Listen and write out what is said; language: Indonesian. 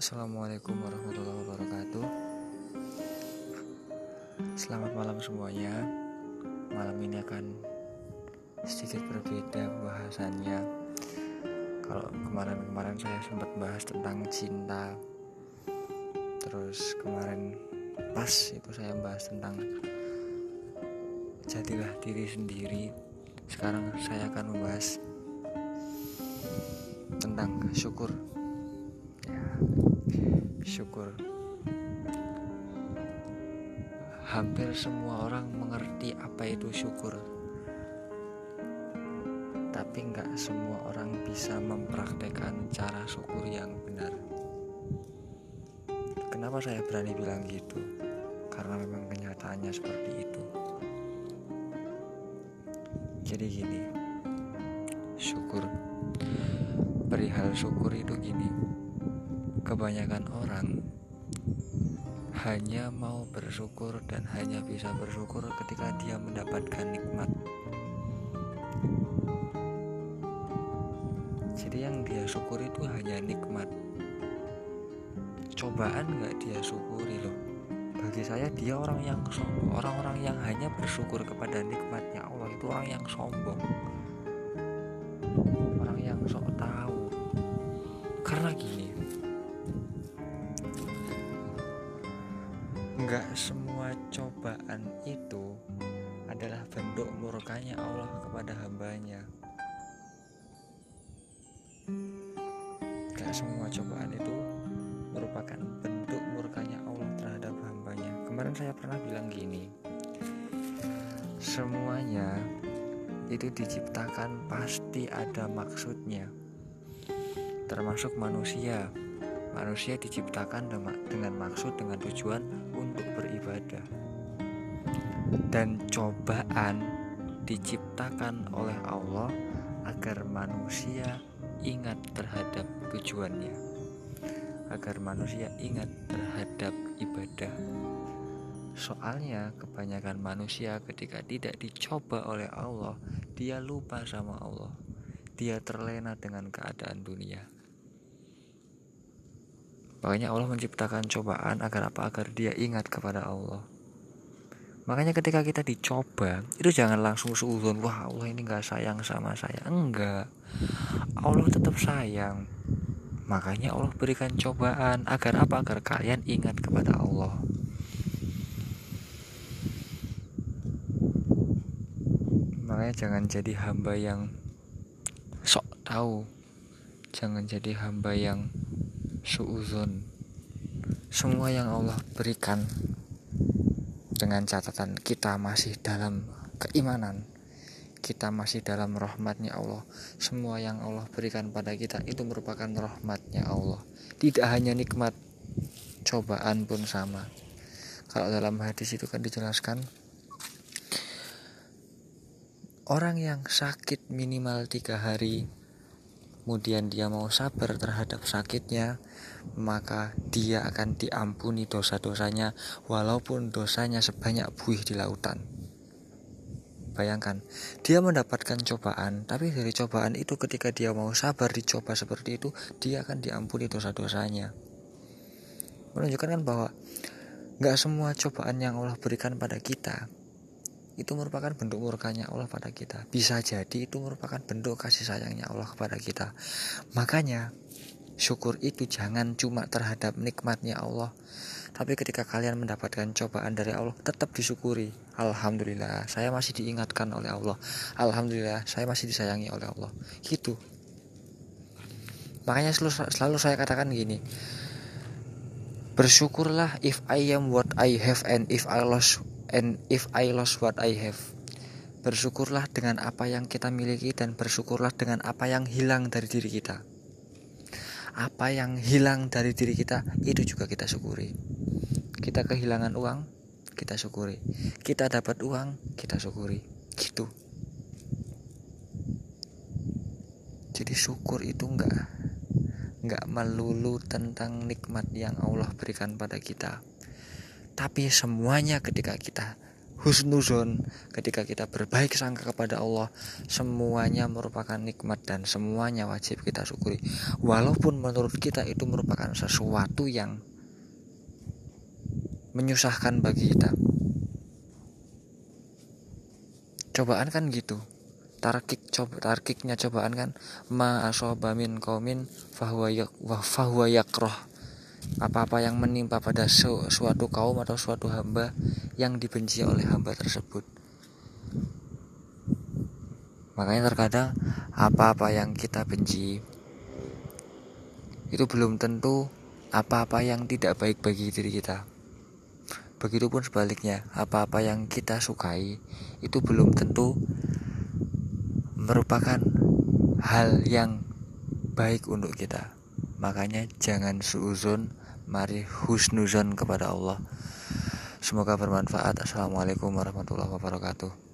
Assalamualaikum warahmatullahi wabarakatuh. Selamat malam semuanya. Malam ini akan sedikit berbeda bahasannya. Kalau kemarin-kemarin saya sempat bahas tentang cinta. Terus kemarin pas itu saya bahas tentang Jadilah diri sendiri. Sekarang saya akan membahas tentang syukur syukur. Hampir semua orang mengerti apa itu syukur. Tapi nggak semua orang bisa mempraktekkan cara syukur yang benar. Kenapa saya berani bilang gitu? Karena memang kenyataannya seperti itu. Jadi gini syukur. Perihal syukur itu gini kebanyakan orang hanya mau bersyukur dan hanya bisa bersyukur ketika dia mendapatkan nikmat. Jadi yang dia syukuri itu hanya nikmat. Cobaan nggak dia syukuri loh. Bagi saya dia orang yang sombong. Orang-orang yang hanya bersyukur kepada nikmatnya Allah itu orang yang sombong. Orang yang sok tahu. Karena gini, Enggak semua cobaan itu adalah bentuk murkanya Allah kepada hambanya. Enggak semua cobaan itu merupakan bentuk murkanya Allah terhadap hambanya. Kemarin saya pernah bilang gini, semuanya itu diciptakan pasti ada maksudnya, termasuk manusia. Manusia diciptakan dengan maksud, dengan tujuan untuk beribadah, dan cobaan diciptakan oleh Allah agar manusia ingat terhadap tujuannya, agar manusia ingat terhadap ibadah. Soalnya, kebanyakan manusia ketika tidak dicoba oleh Allah, dia lupa sama Allah, dia terlena dengan keadaan dunia. Makanya Allah menciptakan cobaan agar apa? Agar dia ingat kepada Allah. Makanya ketika kita dicoba, itu jangan langsung seuzon, wah Allah ini gak sayang sama saya. Enggak. Allah tetap sayang. Makanya Allah berikan cobaan agar apa? Agar kalian ingat kepada Allah. Makanya jangan jadi hamba yang sok tahu. Jangan jadi hamba yang suuzon. Semua yang Allah berikan dengan catatan kita masih dalam keimanan kita masih dalam rahmatnya Allah. Semua yang Allah berikan pada kita itu merupakan rahmatnya Allah. Tidak hanya nikmat cobaan pun sama. Kalau dalam hadis itu kan dijelaskan orang yang sakit minimal tiga hari kemudian dia mau sabar terhadap sakitnya, maka dia akan diampuni dosa-dosanya walaupun dosanya sebanyak buih di lautan. Bayangkan, dia mendapatkan cobaan, tapi dari cobaan itu ketika dia mau sabar dicoba seperti itu, dia akan diampuni dosa-dosanya. Menunjukkan kan bahwa nggak semua cobaan yang Allah berikan pada kita itu merupakan bentuk murkanya Allah pada kita. Bisa jadi itu merupakan bentuk kasih sayangnya Allah kepada kita. Makanya syukur itu jangan cuma terhadap nikmatnya Allah. Tapi ketika kalian mendapatkan cobaan dari Allah, tetap disyukuri. Alhamdulillah, saya masih diingatkan oleh Allah. Alhamdulillah, saya masih disayangi oleh Allah. Gitu. Makanya selalu, selalu saya katakan gini. Bersyukurlah if I am what I have and if I lost and if I lost what I have. Bersyukurlah dengan apa yang kita miliki dan bersyukurlah dengan apa yang hilang dari diri kita. Apa yang hilang dari diri kita itu juga kita syukuri. Kita kehilangan uang, kita syukuri. Kita dapat uang, kita syukuri. Gitu. Jadi syukur itu enggak enggak melulu tentang nikmat yang Allah berikan pada kita tapi semuanya ketika kita husnuzon ketika kita berbaik sangka kepada Allah semuanya merupakan nikmat dan semuanya wajib kita syukuri. Walaupun menurut kita itu merupakan sesuatu yang menyusahkan bagi kita. Cobaan kan gitu. Tarkik coba tarkiknya cobaan kan ma asoba min kaumin fahuwa yakroh apa-apa yang menimpa pada su suatu kaum atau suatu hamba yang dibenci oleh hamba tersebut. Makanya terkadang apa-apa yang kita benci itu belum tentu apa-apa yang tidak baik bagi diri kita. Begitupun sebaliknya, apa-apa yang kita sukai itu belum tentu merupakan hal yang baik untuk kita. Makanya jangan suuzon, mari husnuzon kepada Allah. Semoga bermanfaat. Assalamualaikum warahmatullahi wabarakatuh.